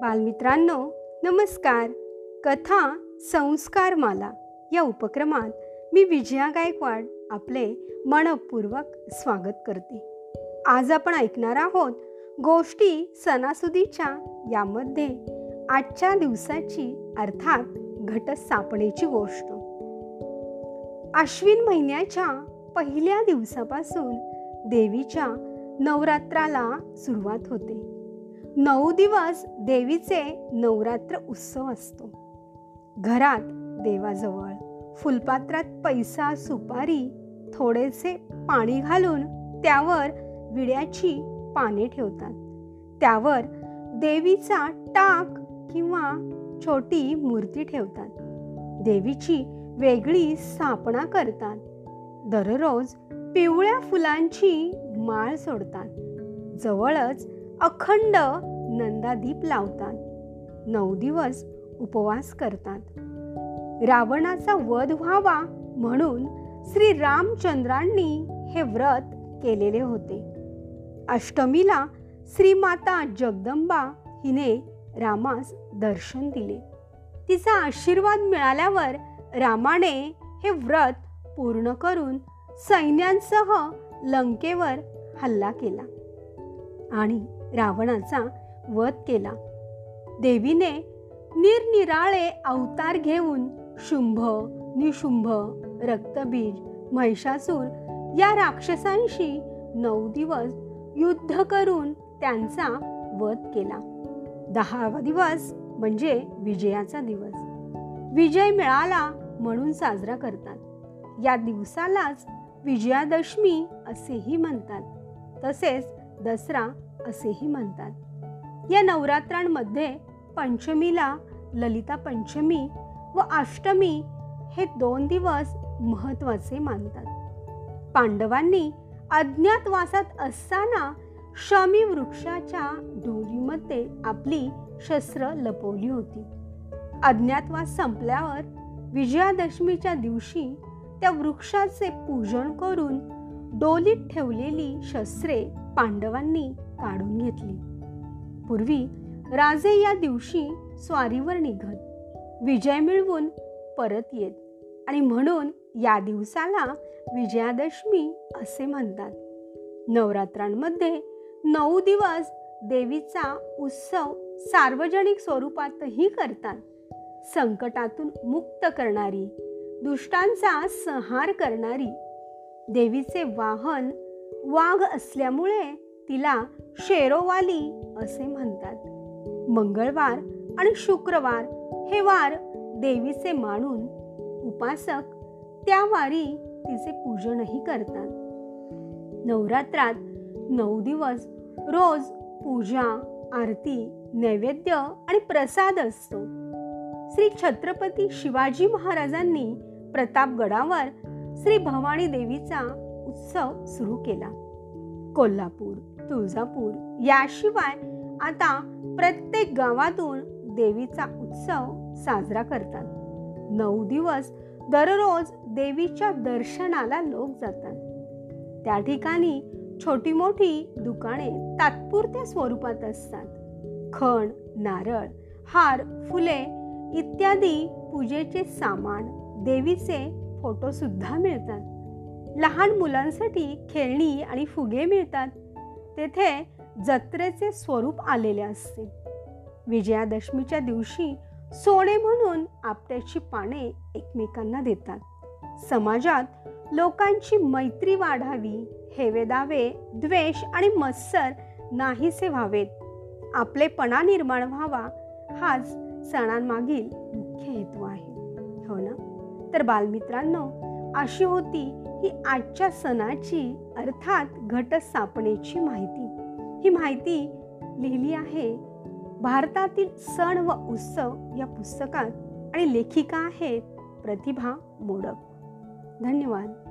बालमित्रांनो नमस्कार. कथा संस्कार माला या उपक्रमात मी विजया गायकवाड आपले मनपूर्वक स्वागत करते. आज आपण ऐकणार आहोत गोष्टी सणासुदीच्या यामध्ये आजच्या दिवसाची अर्थात घटस्थापनेची गोष्ट. आश्विन महिन्याच्या पहिल्या दिवसापासून देवीच्या नवरात्राला सुरुवात होते. नऊ दिवस देवीचे नवरात्र उत्सव असतो. घरात देवाजवळ फुलपात्रात पैसा सुपारी थोडेसे पाणी घालून त्यावर विड्याची पाने ठेवतात. त्यावर देवीचा टाक किंवा छोटी मूर्ती ठेवतात. देवीची वेगळी स्थापना करतात. दररोज पिवळ्या फुलांची माळ सोडतात. जवळच अखंड नंदादीप लावतात. नऊ दिवस उपवास करतात. रावणाचा वध व्हावा म्हणून श्री रामचंद्रांनी हे व्रत केलेले होते. अष्टमीला श्रीमाता जगदंबा हिने रामास दर्शन दिले. तिचा आशीर्वाद मिळाल्यावर रामाने हे व्रत पूर्ण करून सैन्यांसह लंकेवर हल्ला केला. आणि रावणाचा वध केला. देवीने निरनिराळे अवतार घेऊन शुंभ निशुंभ रक्तबीज महिषासूर या राक्षसांशी नऊ दिवस युद्ध करून त्यांचा वध केला. दहावा दिवस म्हणजे विजयाचा दिवस. विजय मिळाला म्हणून साजरा करतात. या दिवसालाच विजयादशमी असेही म्हणतात. तसेच दसरा असेही म्हणतात. या नवरात्रांमध्ये पंचमीला ललिता पंचमी व अष्टमी हे दोन दिवस महत्त्वाचे मानतात. पांडवांनी अज्ञातवासात असताना शमी वृक्षाच्या डोलीमध्ये आपली शस्त्र लपवली होती. अज्ञातवास संपल्यावर विजयादशमीच्या दिवशी त्या वृक्षाचे पूजन करून डोलीत ठेवलेली शस्त्रे पांडवांनी काढून घेतली. पूर्वी राजे या दिवशी स्वारीवर निघत विजय मिळवून परत येत आणि म्हणून या दिवसाला विजयादशमी असे म्हणतात. नवरात्रांमध्ये नऊ दिवस देवीचा उत्सव सार्वजनिक स्वरूपातही करतात. संकटातून मुक्त करणारी दुष्टांचा संहार करणारी देवीचे वाहन वाघ असल्यामुळे तिला शेरोवाली असे म्हणतात. मंगळवार आणि शुक्रवार हे वार देवीचे मानून उपासक त्या वारी तिचे पूजनही करतात. नवरात्रात नऊ दिवस रोज पूजा आरती नैवेद्य आणि प्रसाद असतो. श्री छत्रपती शिवाजी महाराजांनी प्रतापगडावर श्री भवानी देवीचा उत्सव सुरू केला. कोल्हापूर तुळजापूर याशिवाय आता प्रत्येक गावातून देवीचा उत्सव साजरा करतात. नऊ दिवस दररोज देवीच्या दर्शनाला लोक जातात. त्या ठिकाणी छोटी मोठी दुकाने तात्पुरत्या स्वरूपात असतात. खण नारळ हार फुले इत्यादी पूजेचे सामान देवीचे फोटोसुद्धा मिळतात. लहान मुलांसाठी खेळणी आणि फुगे मिळतात. तेथे जत्रेचे स्वरूप आलेले असते. विजयादशमीच्या दिवशी सोने म्हणून आपट्याची पाने एकमेकांना देतात. समाजात लोकांची मैत्री वाढावी हेवेदावे द्वेष आणि मत्सर नाहीसे व्हावेत. आपलेपणा निर्माण व्हावा हाच सणांमागील मुख्य हेतू आहे. हो ना? तर बालमित्रांनो अशी होती ही आजच्या सणाची अर्थात घटस्थापनेची माहिती. ही माहिती लिहिली आहे भारतातील सण व उत्सव या पुस्तकात आणि लेखिका आहेत प्रतिभा मोडक. धन्यवाद.